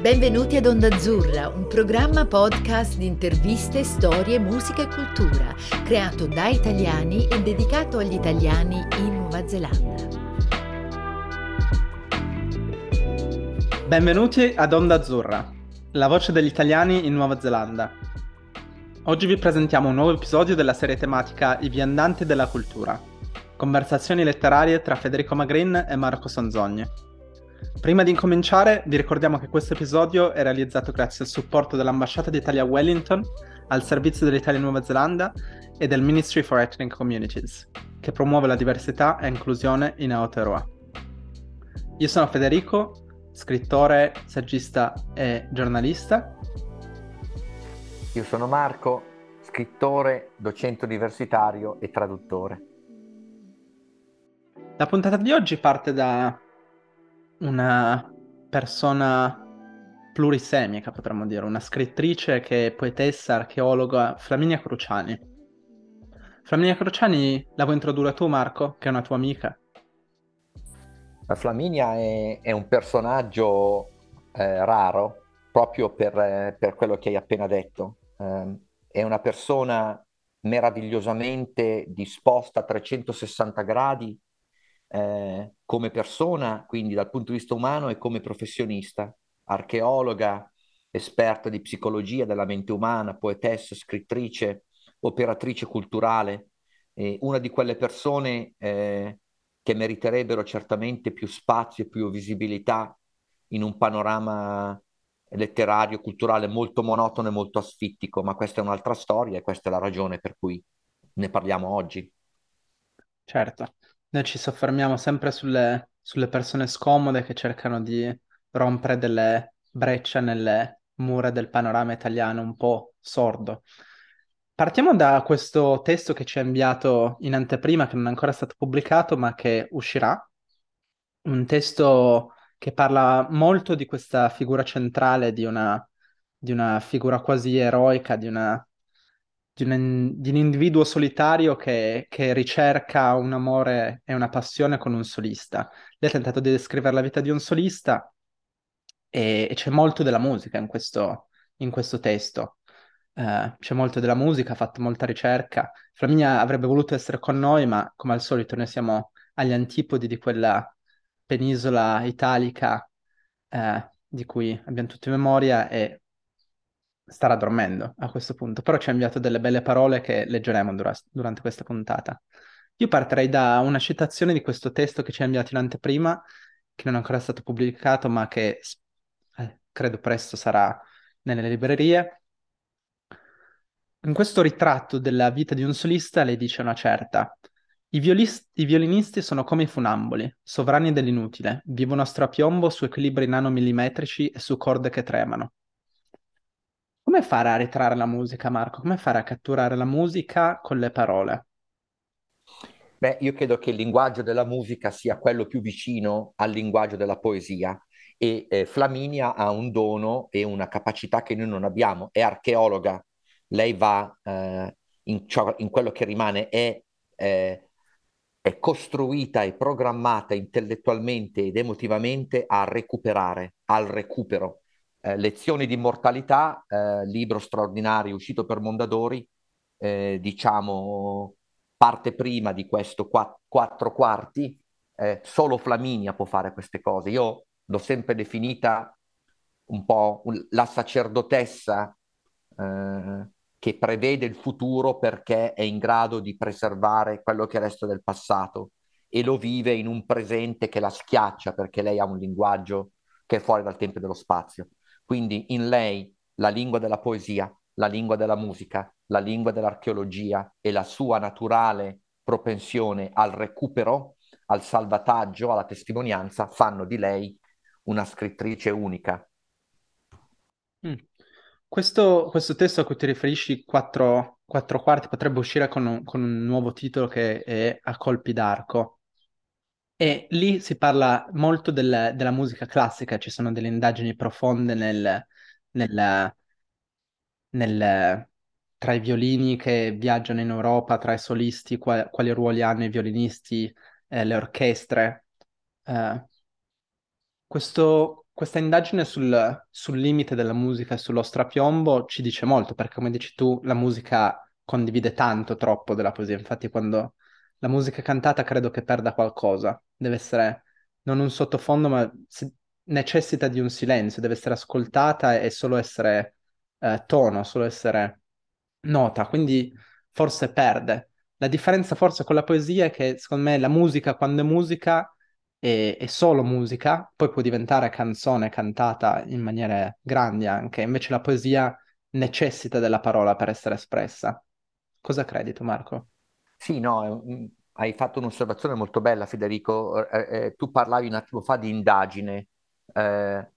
Benvenuti ad Onda Azzurra, un programma podcast di interviste, storie, musica e cultura, creato da italiani e dedicato agli italiani in Nuova Zelanda. Benvenuti ad Onda Azzurra, la voce degli italiani in Nuova Zelanda. Oggi vi presentiamo un nuovo episodio della serie tematica I viandanti della cultura. Conversazioni letterarie tra Federico Magrin e Marco Sanzogni. Prima di incominciare, vi ricordiamo che questo episodio è realizzato grazie al supporto dell'Ambasciata d'Italia a Wellington, al Servizio dell'Italia in Nuova Zelanda e del Ministry for Ethnic Communities, che promuove la diversità e inclusione in Aotearoa. Io sono Federico, scrittore, saggista e giornalista. Io sono Marco, scrittore, docente universitario e traduttore. La puntata di oggi parte da una persona plurisemica, potremmo dire, una scrittrice che è poetessa, archeologa, Flaminia Cruciani. Flaminia Cruciani la vuoi introdurre tu, Marco, che è una tua amica? La Flaminia è, è un personaggio eh, raro proprio per, eh, per, quello che hai appena detto. Eh, è una persona meravigliosamente disposta a 360 gradi eh, come persona, quindi dal punto di vista umano e come professionista, archeologa, esperta di psicologia della mente umana, poetessa, scrittrice, operatrice culturale, eh, una di quelle persone eh, che meriterebbero certamente più spazio e più visibilità in un panorama letterario, culturale molto monotono e molto asfittico, ma questa è un'altra storia e questa è la ragione per cui ne parliamo oggi. Certo. Noi ci soffermiamo sempre sulle, sulle persone scomode che cercano di rompere delle brecce nelle mura del panorama italiano un po' sordo. Partiamo da questo testo che ci ha inviato in anteprima, che non è ancora stato pubblicato, ma che uscirà. Un testo che parla molto di questa figura centrale, di una, di una figura quasi eroica, di una di un, di un individuo solitario che, che, ricerca un amore e una passione con un solista. Lei ha tentato di descrivere la vita di un solista e, e c'è molto della musica in questo, in questo testo. Uh, c'è molto della musica, ha fatto molta ricerca. Flaminia avrebbe voluto essere con noi, ma come al solito noi siamo agli antipodi di quella penisola italica uh, di cui abbiamo tutti memoria e starà dormendo a questo punto, però ci ha inviato delle belle parole che leggeremo dura- durante questa puntata. Io partirei da una citazione di questo testo che ci ha inviato in anteprima, che non è ancora stato pubblicato, ma che eh, credo presto sarà nelle librerie. In questo ritratto della vita di un solista lei dice una certa. I, violist- I, violinisti sono come i funamboli, sovrani dell'inutile, vivono a strapiombo su equilibri nanomillimetrici e su corde che tremano. Come fare a ritrarre la musica, Marco? Come fare a catturare la musica con le parole? Beh, io credo che il linguaggio della musica sia quello più vicino al linguaggio della poesia e eh, Flaminia ha un dono e una capacità che noi non abbiamo, è archeologa, lei va eh, in, ciò, in, quello che rimane, è, eh, è costruita e programmata intellettualmente ed emotivamente a recuperare, al recupero eh, Lezioni di immortalità, eh, libro straordinario uscito per Mondadori, eh, diciamo parte prima di questo quatt- quattro quarti, eh, solo Flaminia può fare queste cose. Io l'ho sempre definita un po' la sacerdotessa eh, che prevede il futuro perché è in grado di preservare quello che resta del passato e lo vive in un presente che la schiaccia perché lei ha un linguaggio che è fuori dal tempo e dello spazio. Quindi in lei la lingua della poesia, la lingua della musica, la lingua dell'archeologia e la sua naturale propensione al recupero, al salvataggio, alla testimonianza fanno di lei una scrittrice unica. Mm. Questo, questo, testo a cui ti riferisci, quattro, quarti, potrebbe uscire con un, con un nuovo titolo che è A colpi d'arco. E lì si parla molto del- della musica classica, ci sono delle indagini profonde nel, nel- nel- tra i violini che viaggiano in Europa, tra i solisti, qua- quali ruoli hanno i violinisti, eh, le orchestre. Eh, questo, questa indagine sul, sul limite della musica e sullo strapiombo ci dice molto, perché come dici tu, la musica condivide tanto, troppo della poesia. Infatti, quando la musica è cantata credo che perda qualcosa. Deve essere non un sottofondo, ma necessita di un silenzio, deve essere ascoltata e solo essere eh, tono, solo essere nota. Quindi forse perde. La differenza forse con la poesia è che secondo me la musica, quando è musica, è, è solo musica, poi può diventare canzone cantata in maniere grandi anche. Invece la poesia necessita della parola per essere espressa. Cosa credi tu, Marco? Sì, no, hai fatto un'osservazione molto bella, Federico. Eh, eh, tu parlavi un attimo fa di indagine. Eh,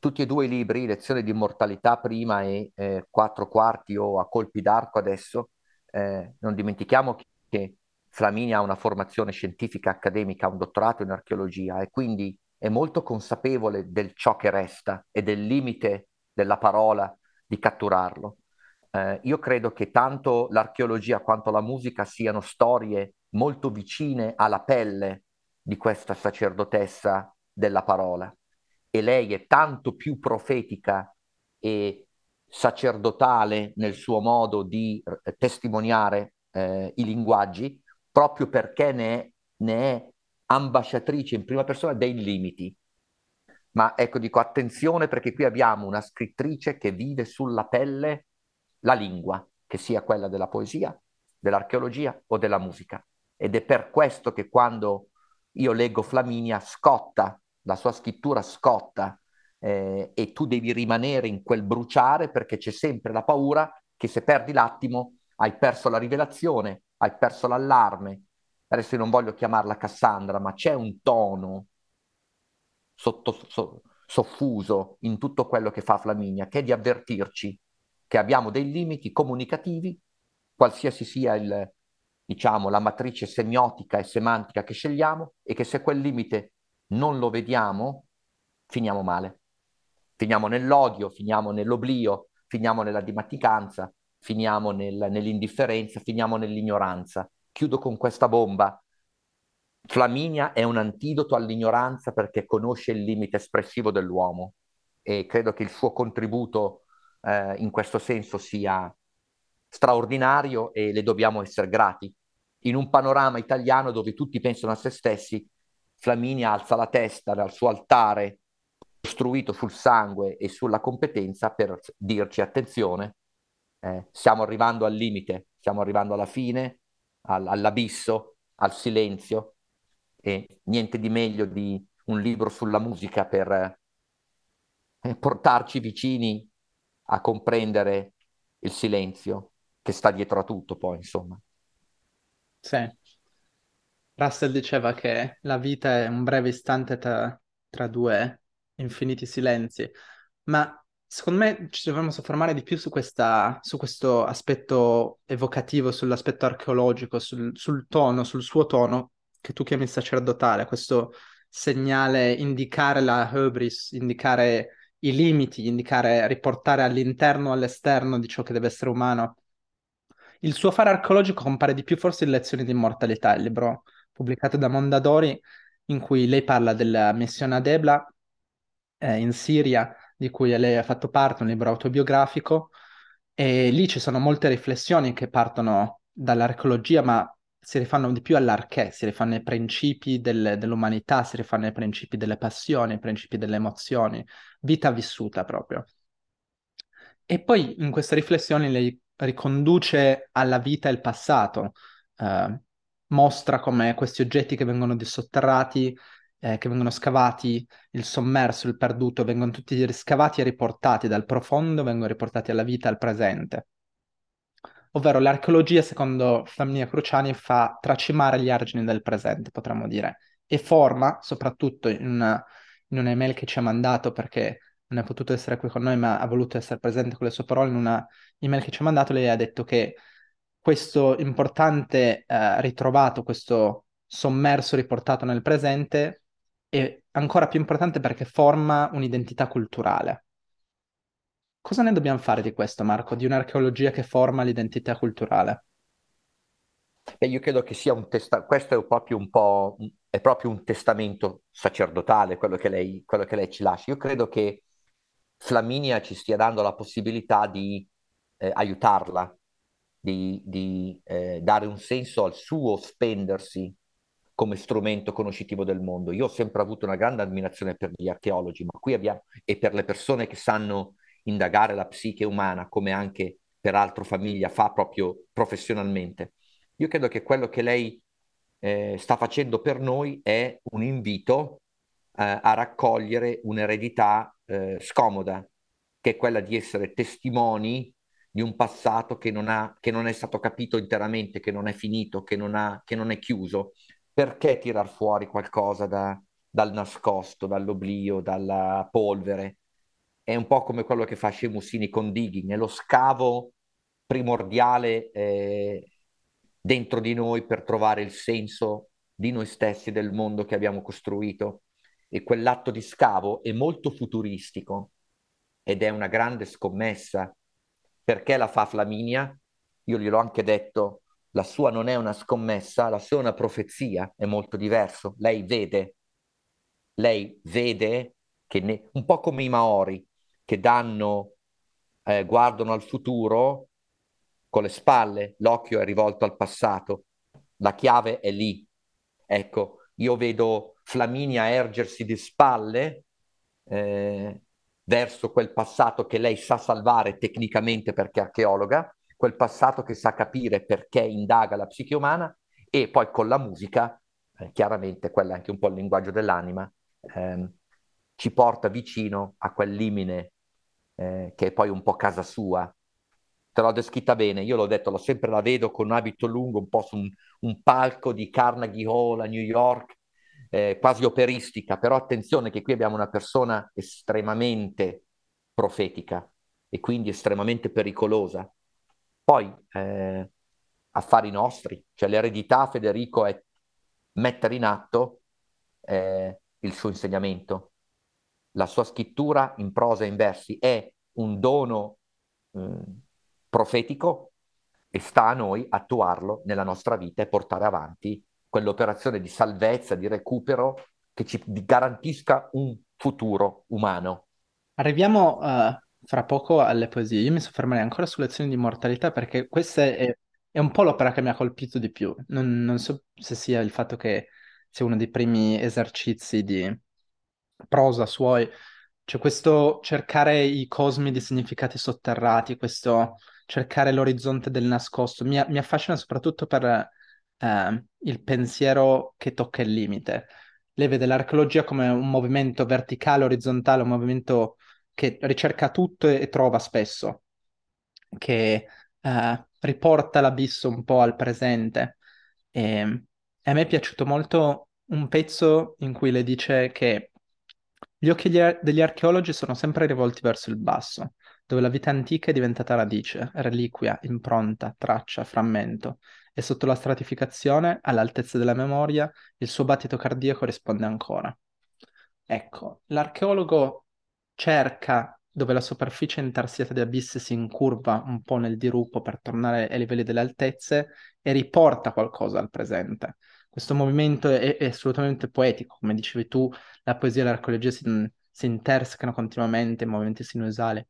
tutti e due i libri, Lezione di immortalità prima e eh, Quattro quarti o A colpi d'arco adesso, eh, non dimentichiamo che Flaminia ha una formazione scientifica accademica, un dottorato in archeologia e quindi è molto consapevole del ciò che resta e del limite della parola di catturarlo. Eh, io credo che tanto l'archeologia quanto la musica siano storie molto vicine alla pelle di questa sacerdotessa della parola e lei è tanto più profetica e sacerdotale nel suo modo di eh, testimoniare eh, i linguaggi, proprio perché ne è, ne è ambasciatrice in prima persona dei limiti. Ma ecco, dico attenzione perché qui abbiamo una scrittrice che vive sulla pelle la lingua, che sia quella della poesia, dell'archeologia o della musica. Ed è per questo che quando io leggo Flaminia scotta, la sua scrittura scotta eh, e tu devi rimanere in quel bruciare perché c'è sempre la paura che se perdi l'attimo hai perso la rivelazione, hai perso l'allarme. Adesso io non voglio chiamarla Cassandra, ma c'è un tono sotto, so, soffuso in tutto quello che fa Flaminia, che è di avvertirci che abbiamo dei limiti comunicativi, qualsiasi sia il, diciamo, la matrice semiotica e semantica che scegliamo, e che se quel limite non lo vediamo, finiamo male. Finiamo nell'odio, finiamo nell'oblio, finiamo nella dimaticanza, finiamo nel, nell'indifferenza, finiamo nell'ignoranza. Chiudo con questa bomba. Flaminia è un antidoto all'ignoranza perché conosce il limite espressivo dell'uomo e credo che il suo contributo eh, in questo senso sia straordinario e le dobbiamo essere grati. In un panorama italiano dove tutti pensano a se stessi, Flaminia alza la testa dal suo altare costruito sul sangue e sulla competenza per dirci attenzione, eh, stiamo arrivando al limite, stiamo arrivando alla fine, al, all'abisso, al silenzio e niente di meglio di un libro sulla musica per eh, portarci vicini a comprendere il silenzio che sta dietro a tutto, poi, insomma. Sì. Russell diceva che la vita è un breve istante tra, tra due infiniti silenzi, ma secondo me ci dovremmo soffermare di più su, questa, su questo aspetto evocativo, sull'aspetto archeologico, sul, sul tono, sul suo tono, che tu chiami sacerdotale, questo segnale, indicare la hubris, indicare i limiti, indicare, riportare all'interno all'esterno di ciò che deve essere umano. Il suo fare archeologico compare di più forse in Lezioni di immortalità, il libro pubblicato da Mondadori, in cui lei parla della missione ad Ebla eh, in Siria, di cui lei ha fatto parte, un libro autobiografico, e lì ci sono molte riflessioni che partono dall'archeologia, ma si rifanno di più all'arché, si rifanno ai principi del, dell'umanità, si rifanno ai principi delle passioni, ai principi delle emozioni, vita vissuta proprio. E poi in queste riflessioni lei riconduce alla vita il passato, eh, mostra come questi oggetti che vengono dissotterrati, eh, che vengono scavati, il sommerso, il perduto, vengono tutti riscavati e riportati dal profondo, vengono riportati alla vita, al presente. Ovvero l'archeologia, secondo Flaminia Cruciani, fa tracimare gli argini del presente, potremmo dire, e forma, soprattutto in, una, in un'email che ci ha mandato perché non è potuto essere qui con noi, ma ha voluto essere presente con le sue parole, in una email che ci ha mandato, lei ha detto che questo importante eh, ritrovato, questo sommerso riportato nel presente, è ancora più importante perché forma un'identità culturale. Cosa ne dobbiamo fare di questo, Marco? Di un'archeologia che forma l'identità culturale? Beh, io credo che sia un testa- questo è proprio un po' è proprio un testamento sacerdotale quello che lei, quello che lei ci lascia. Io credo che Flaminia ci stia dando la possibilità di eh, aiutarla, di, di eh, dare un senso al suo spendersi come strumento conoscitivo del mondo. Io ho sempre avuto una grande ammirazione per gli archeologi, ma qui abbiamo, e per le persone che sanno indagare la psiche umana, come anche peraltro famiglia fa proprio professionalmente. Io credo che quello che lei eh, sta facendo per noi è un invito eh, a raccogliere un'eredità eh, scomoda, che è quella di essere testimoni di un passato che non, ha, che non è stato capito interamente, che non è finito, che non, ha, che non è chiuso. Perché tirar fuori qualcosa da, dal nascosto, dall'oblio, dalla polvere? È un po' come quello che fa Scemusini con Digging, è lo scavo primordiale eh, dentro di noi per trovare il senso di noi stessi del mondo che abbiamo costruito. E quell'atto di scavo è molto futuristico ed è una grande scommessa. Perché la fa Flaminia? Io gliel'ho anche detto, la sua non è una scommessa, la sua è una profezia, è molto diverso. Lei vede, lei vede che ne... un po' come i Maori che danno, eh, guardano al futuro con le spalle, l'occhio è rivolto al passato, la chiave è lì. Ecco, io vedo Flaminia ergersi di spalle eh, verso quel passato che lei sa salvare tecnicamente perché è archeologa, quel passato che sa capire perché indaga la psiche umana e poi con la musica, eh, chiaramente quella è anche un po' il linguaggio dell'anima, ehm, ci porta vicino a quel limine eh, che è poi un po' casa sua, te l'ho descritta bene, io l'ho detto, l'ho sempre la vedo con un abito lungo, un po' su un, un palco di Carnegie Hall a New York, eh, quasi operistica, però attenzione che qui abbiamo una persona estremamente profetica e quindi estremamente pericolosa. Poi, eh, affari nostri, cioè l'eredità Federico è mettere in atto eh, il suo insegnamento. La sua scrittura in prosa e in versi è un dono mm, profetico e sta a noi attuarlo nella nostra vita e portare avanti quell'operazione di salvezza, di recupero che ci garantisca un futuro umano. Arriviamo uh, fra poco alle poesie. Io mi soffermerei ancora sulle lezioni di mortalità perché questa è, è, un po' l'opera che mi ha colpito di più. Non, non so se sia il fatto che sia uno dei primi esercizi di prosa suoi, cioè questo cercare i cosmi di significati sotterrati, questo cercare l'orizzonte del nascosto. Mi, mi affascina soprattutto per eh, il pensiero che tocca il limite. Lei vede l'archeologia come un movimento verticale, orizzontale, un movimento che ricerca tutto e, e trova spesso, che eh, riporta l'abisso un po' al presente. E, e a me è piaciuto molto un pezzo in cui le dice che gli occhi degli archeologi sono sempre rivolti verso il basso, dove la vita antica è diventata radice, reliquia, impronta, traccia, frammento, e sotto la stratificazione, all'altezza della memoria, il suo battito cardiaco risponde ancora. Ecco, l'archeologo cerca dove la superficie intarsiata di abisse si incurva un po' nel dirupo per tornare ai livelli delle altezze e riporta qualcosa al presente. Questo movimento è, è assolutamente poetico, come dicevi tu, la poesia e l'archeologia si, si intersecano continuamente in movimenti sinusali.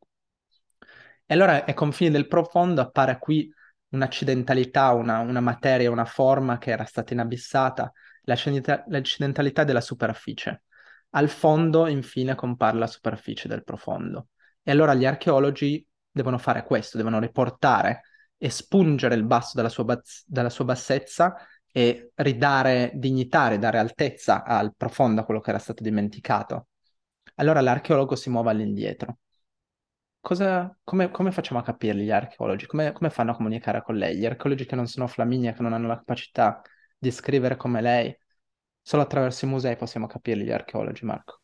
E allora ai confini del profondo appare qui un'accidentalità, una, una materia, una forma che era stata inabissata, l'accidentalità della superficie. Al fondo, infine, compare la superficie del profondo. E allora gli archeologi devono fare questo, devono riportare, espungere il basso dalla sua, bas- dalla sua bassezza e ridare dignità, ridare altezza al profondo, a quello che era stato dimenticato. Allora l'archeologo si muove all'indietro Cosa, come, come facciamo a capirli gli archeologi? Come, come fanno a comunicare con lei? Gli archeologi che non sono Flaminia, che non hanno la capacità di scrivere come lei, solo attraverso i musei possiamo capirli gli archeologi, Marco.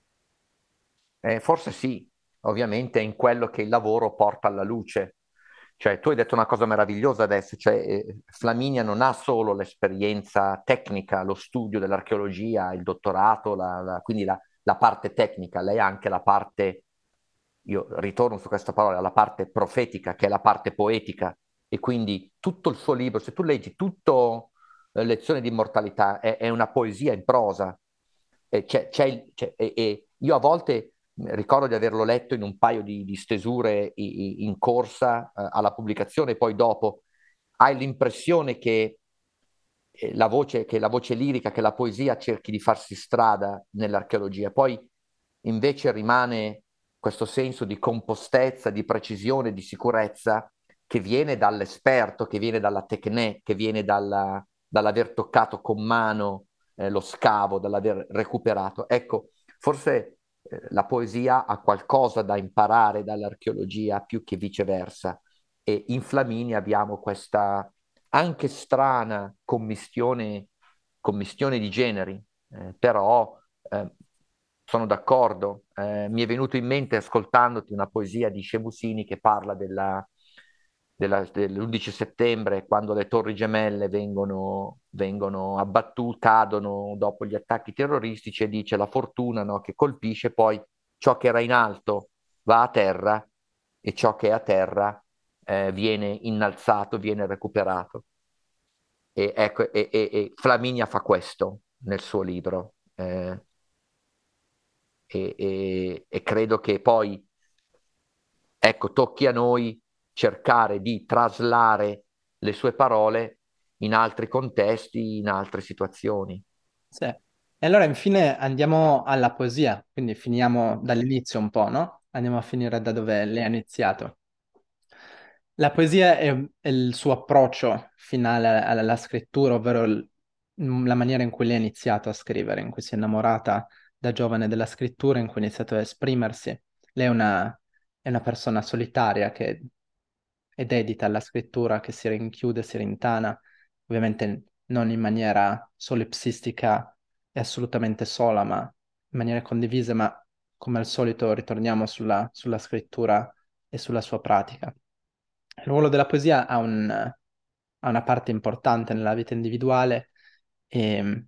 Eh, forse sì, ovviamente è in quello che il lavoro porta alla luce. Cioè, tu hai detto una cosa meravigliosa adesso, cioè eh, Flaminia non ha solo l'esperienza tecnica, lo studio dell'archeologia, il dottorato, la, la, quindi la, la parte tecnica, lei ha anche la parte io ritorno su questa parola, alla parte profetica, che è la parte poetica, e quindi tutto il suo libro, se tu leggi tutto, Lezione di immortalità, è, è una poesia in prosa. E, c'è, c'è, c'è, e, io a volte ricordo di averlo letto in un paio di, di stesure in corsa eh, alla pubblicazione, poi dopo hai l'impressione che eh, la, voce, che la voce lirica, che la poesia cerchi di farsi strada nell'archeologia, poi invece rimane questo senso di compostezza, di precisione, di sicurezza che viene dall'esperto, che viene dalla tecne, che viene dalla, dall'aver toccato con mano eh, lo scavo, dall'aver recuperato. Ecco, forse eh, la poesia ha qualcosa da imparare dall'archeologia più che viceversa. E in Flamini abbiamo questa anche strana commistione, commistione di generi, eh, però eh, sono d'accordo. Eh, mi è venuto in mente ascoltandoti una poesia di Scebusini che parla della, della, dell'11 settembre, quando le torri gemelle vengono, vengono abbattute, cadono dopo gli attacchi terroristici e dice la fortuna no, che colpisce poi ciò che era in alto va a terra e ciò che è a terra eh, viene innalzato, viene recuperato. E, ecco, e, e, e Flaminia fa questo nel suo libro. Eh, e, e, e credo che poi, ecco, tocchi a noi cercare di traslare le sue parole in altri contesti, in altre situazioni. Sì. E allora infine andiamo alla poesia, quindi finiamo dall'inizio un po', no? Andiamo a finire da dove lei ha iniziato. La poesia è, è il suo approccio finale alla, alla scrittura, ovvero il, la maniera in cui lei ha iniziato a scrivere, in cui si è innamorata da giovane della scrittura in cui ha iniziato a esprimersi. Lei è una, è una persona solitaria che è dedita alla scrittura, che si rinchiude, si rintana, ovviamente non in maniera solipsistica e assolutamente sola, ma in maniera condivisa, ma come al solito ritorniamo sulla, sulla scrittura e sulla sua pratica. Il ruolo della poesia ha, un, ha una parte importante nella vita individuale e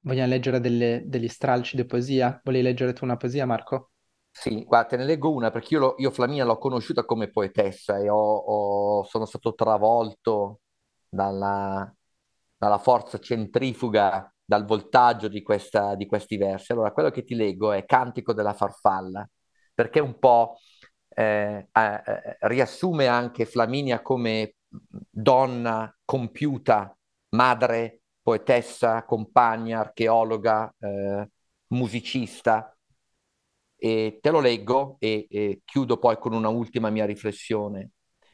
Vogliamo leggere delle- degli stralci di poesia? Volevi leggere tu una poesia, Marco? Sì, guarda, te ne leggo una perché io, lo- io Flaminia l'ho conosciuta come poetessa e ho- ho- sono stato travolto dalla, dalla forza centrifuga, dal voltaggio di, questa- di questi versi. Allora, quello che ti leggo è Cantico della farfalla, perché un po' eh, eh, riassume anche Flaminia come donna compiuta, madre poetessa, compagna, archeologa, eh, musicista. E te lo leggo e, e chiudo poi con una ultima mia riflessione.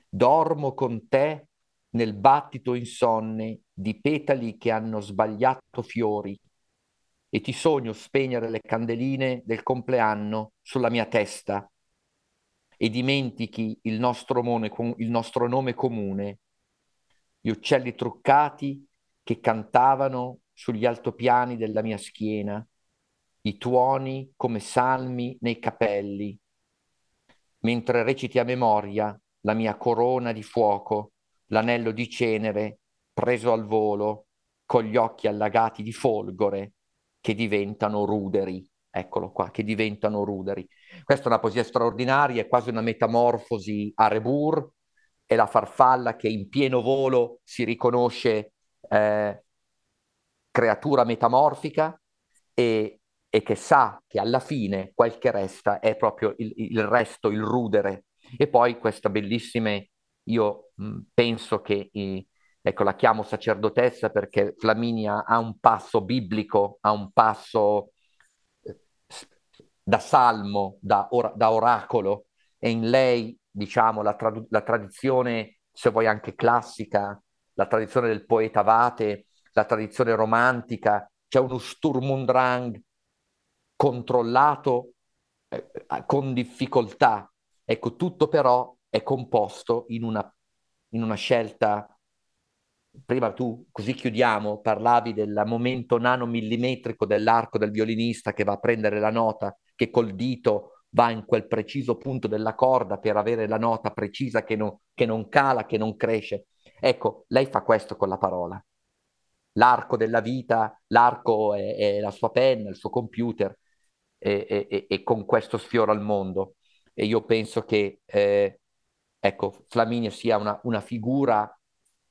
Dormo con te nel battito insonne di petali che hanno sbagliato fiori e ti sogno spegnere le candeline del compleanno sulla mia testa e dimentichi il nostro, mone, il nostro nome comune, gli uccelli truccati che cantavano sugli altopiani della mia schiena, i tuoni come salmi nei capelli, mentre reciti a memoria la mia corona di fuoco, l'anello di cenere preso al volo, con gli occhi allagati di folgore che diventano ruderi. Eccolo qua, che diventano ruderi. Questa è una poesia straordinaria, è quasi una metamorfosi a Rebur, è la farfalla che in pieno volo si riconosce eh, creatura metamorfica e, e, che sa che alla fine quel che resta è proprio il, il resto, il rudere. E poi questa bellissima, io mh, penso che, eh, ecco, la chiamo sacerdotessa perché Flaminia ha un passo biblico, ha un passo eh, da salmo, da, or- da, oracolo, e in lei, diciamo, la, trad- la tradizione, se vuoi anche classica, la tradizione del poeta Vate, la tradizione romantica, c'è uno Sturm und Drang controllato eh, con difficoltà. Ecco, tutto però è composto in una, in una scelta. Prima tu, così chiudiamo, parlavi del momento nanomillimetrico dell'arco del violinista che va a prendere la nota, che col dito va in quel preciso punto della corda per avere la nota precisa che, no, che non cala, che non cresce. Ecco, lei fa questo con la parola. L'arco della vita, l'arco è, è la sua penna, il suo computer, e, con questo sfiora il mondo. E io penso che, eh, ecco, Flaminia sia una, una, figura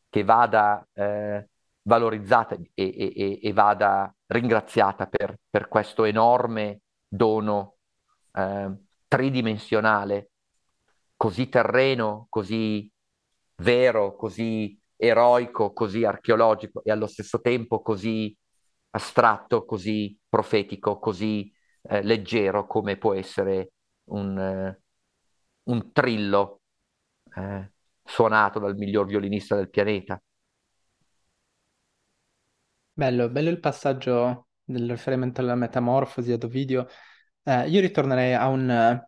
che vada eh, valorizzata e, e, e vada ringraziata per, per, questo enorme dono eh, tridimensionale, così terreno, così vero, così eroico, così archeologico e allo stesso tempo così astratto, così profetico, così eh, leggero come può essere un, eh, un trillo eh, suonato dal miglior violinista del pianeta. Bello, bello il passaggio del riferimento alla metamorfosi ad Ovidio. Eh, io ritornerei a un,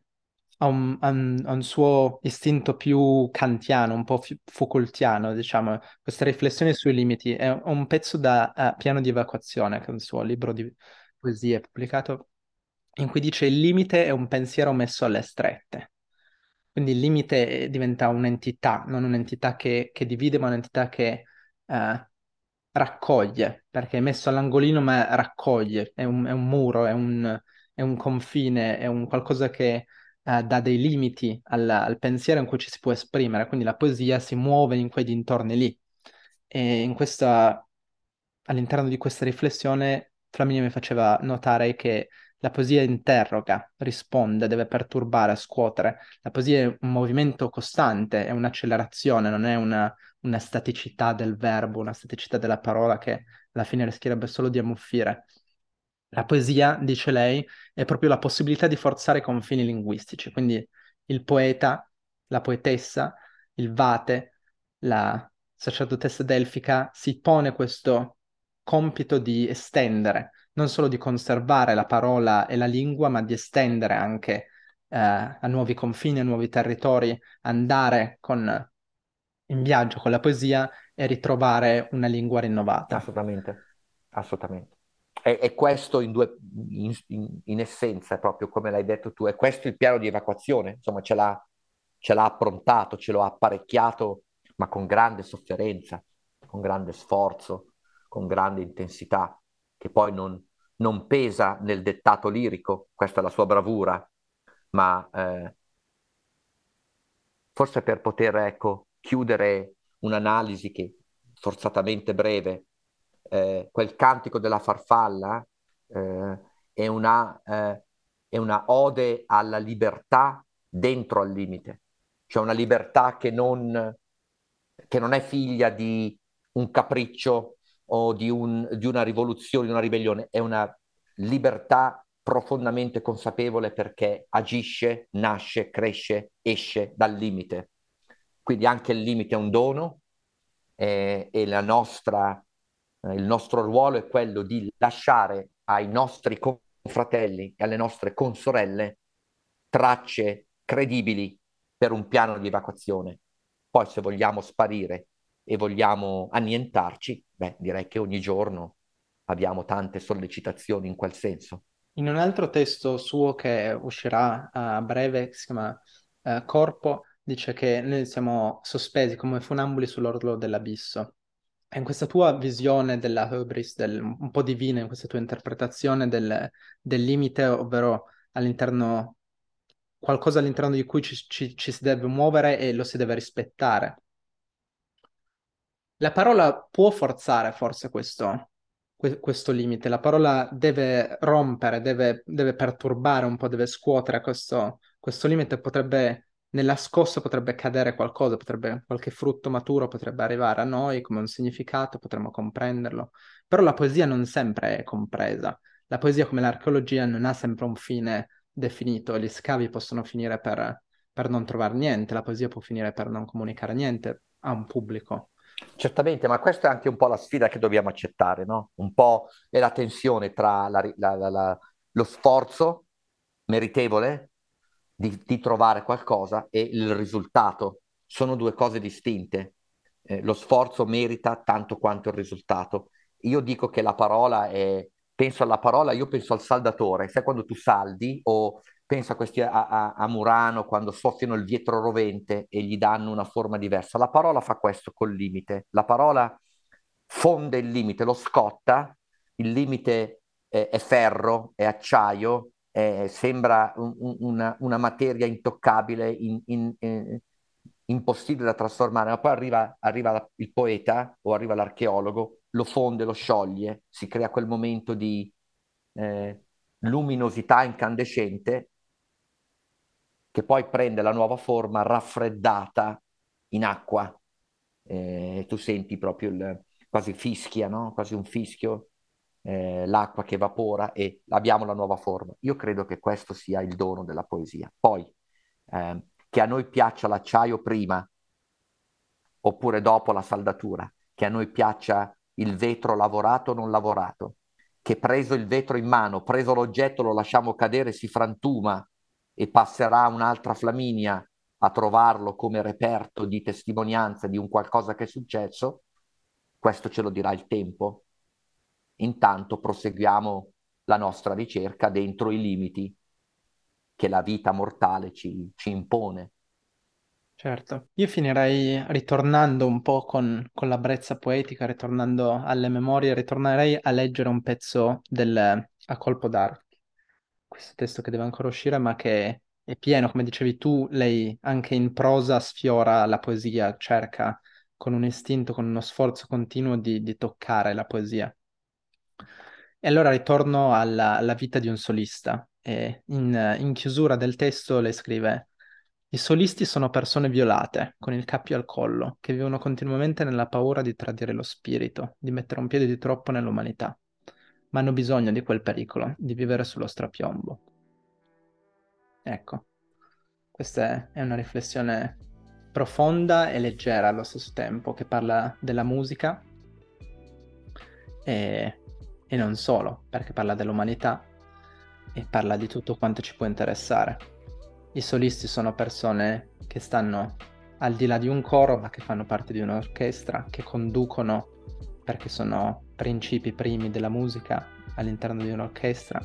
a un, un, un suo istinto più kantiano, un po' Foucaultiano, diciamo, questa riflessione sui limiti. È un pezzo da uh, Piano di evacuazione, che è un suo libro di poesie pubblicato, in cui dice il limite è un pensiero messo alle strette. Quindi il limite diventa un'entità, non un'entità che, che divide, ma un'entità che uh, raccoglie, perché è messo all'angolino ma raccoglie, è un, è un muro, è un, è un, confine, è un qualcosa che eh, dà dei limiti al, al, pensiero in cui ci si può esprimere, quindi la poesia si muove in quei dintorni lì. E questa, all'interno di questa riflessione Flaminia mi faceva notare che la poesia interroga, risponde, deve perturbare, scuotere. La poesia è un movimento costante, è un'accelerazione, non è una, una staticità del verbo, una staticità della parola che alla fine rischierebbe solo di ammuffire. La poesia, dice lei, è proprio la possibilità di forzare i confini linguistici, quindi il poeta, la poetessa, il vate, la sacerdotessa delfica si pone questo compito di estendere, non solo di conservare la parola e la lingua, ma di estendere anche eh, a nuovi confini, a nuovi territori, andare con in viaggio con la poesia e ritrovare una lingua rinnovata. Assolutamente, assolutamente. E, e questo in, due, in, in, in, essenza, proprio come l'hai detto tu, è questo il piano di evacuazione, insomma ce l'ha, ce l'ha approntato, ce l'ha apparecchiato, ma con grande sofferenza, con grande sforzo, con grande intensità, che poi non, non pesa nel dettato lirico, questa è la sua bravura, ma eh, forse per poter, ecco, chiudere un'analisi che forzatamente breve, eh, quel cantico della farfalla eh, è, una, eh, è una ode alla libertà dentro al limite, cioè una libertà che non, che non è figlia di un capriccio o di, un, di una rivoluzione, di una ribellione, è una libertà profondamente consapevole perché agisce, nasce, cresce, esce dal limite. Quindi anche il limite è un dono eh, e nostra, eh, il nostro ruolo è quello di lasciare ai nostri confratelli e alle nostre consorelle tracce credibili per un piano di evacuazione. Poi se vogliamo sparire e vogliamo annientarci, beh, direi che ogni giorno abbiamo tante sollecitazioni in quel senso. In un altro testo suo che uscirà a breve, che si chiama uh, Corpo, dice che noi siamo sospesi come funamboli sull'orlo dell'abisso. In questa tua visione della hubris, del, un po' divina, in questa tua interpretazione del, del limite, ovvero all'interno, qualcosa all'interno di cui ci, ci, ci si deve muovere e lo si deve rispettare. La parola può forzare forse questo, questo limite, la parola deve rompere, deve, deve perturbare un po', deve scuotere questo, questo limite, potrebbe nella scossa potrebbe cadere qualcosa, potrebbe, qualche frutto maturo potrebbe arrivare a noi come un significato, potremmo comprenderlo, però la poesia non sempre è compresa. La poesia, come l'archeologia, non ha sempre un fine definito, gli scavi possono finire per, per non trovare niente, la poesia può finire per non comunicare niente a un pubblico. Certamente, ma questa è anche un po' la sfida che dobbiamo accettare, no? Un po' è la tensione tra la, la, la, lo sforzo meritevole di, di trovare qualcosa e il risultato. Sono due cose distinte. Eh, lo sforzo merita tanto quanto il risultato. Io dico che la parola è, penso alla parola, io penso al saldatore, sai quando tu saldi o penso a, questi, a, a, a, Murano quando soffiano il dietro rovente e gli danno una forma diversa. La parola fa questo col limite, la parola fonde il limite, lo scotta, il limite è, è ferro, è acciaio, eh, sembra un, una, una, materia intoccabile, in, in, in, impossibile da trasformare, ma poi arriva, arriva, il poeta o arriva l'archeologo, lo fonde, lo scioglie, si crea quel momento di eh, luminosità incandescente che poi prende la nuova forma raffreddata in acqua. Eh, tu senti proprio il, quasi fischia, no? quasi un fischio, eh, l'acqua che evapora e abbiamo la nuova forma. Io credo che questo sia il dono della poesia. Poi, eh, che a noi piaccia l'acciaio prima oppure dopo la saldatura, che a noi piaccia il vetro lavorato o non lavorato, che preso il vetro in mano, preso l'oggetto, lo lasciamo cadere, si frantuma e passerà un'altra Flaminia a trovarlo come reperto di testimonianza di un qualcosa che è successo, questo ce lo dirà il tempo. Intanto proseguiamo la nostra ricerca dentro i limiti che la vita mortale ci, ci impone. Certo, io finirei ritornando un po' con, con la brezza poetica, ritornando alle memorie, ritornerei a leggere un pezzo del A colpo d'archi, questo testo che deve ancora uscire, ma che è pieno, come dicevi tu, lei anche in prosa sfiora la poesia, cerca con un istinto, con uno sforzo continuo di, di toccare la poesia. E allora ritorno alla, alla vita di un solista. E in, in chiusura del testo le scrive i solisti sono persone violate, con il cappio al collo, che vivono continuamente nella paura di tradire lo spirito, di mettere un piede di troppo nell'umanità, ma hanno bisogno di quel pericolo, di vivere sullo strapiombo. Ecco, questa è una riflessione profonda e leggera allo stesso tempo, che parla della musica e, e non solo, perché parla dell'umanità e parla di tutto quanto ci può interessare. I solisti sono persone che stanno al di là di un coro, ma che fanno parte di un'orchestra, che conducono perché sono principi primi della musica all'interno di un'orchestra.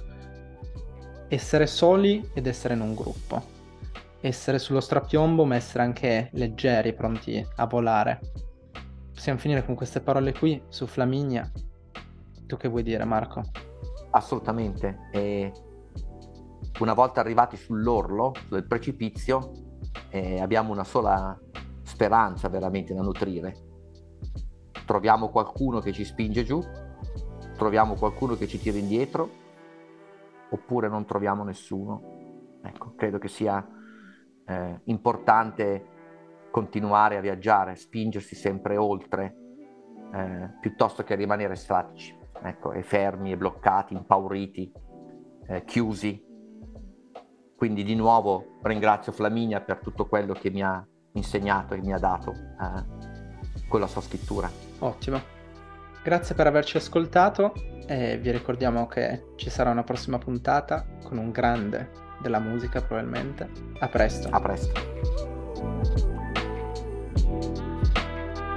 Essere soli ed essere in un gruppo. Essere sullo strapiombo, ma essere anche leggeri, pronti a volare. Possiamo finire con queste parole qui su Flaminia. Tu che vuoi dire, Marco? Assolutamente. E una volta arrivati sull'orlo del precipizio, eh, abbiamo una sola speranza veramente da nutrire. Troviamo qualcuno che ci spinge giù, troviamo qualcuno che ci tira indietro, oppure non troviamo nessuno. Ecco, credo che sia eh, importante continuare a viaggiare, spingersi sempre oltre, eh, piuttosto che rimanere statici, ecco, e fermi, e bloccati, impauriti, eh, chiusi quindi di nuovo ringrazio Flaminia per tutto quello che mi ha insegnato e mi ha dato eh, con la sua scrittura. Ottimo. Grazie per averci ascoltato e vi ricordiamo che ci sarà una prossima puntata con un grande della musica probabilmente. A presto. A presto.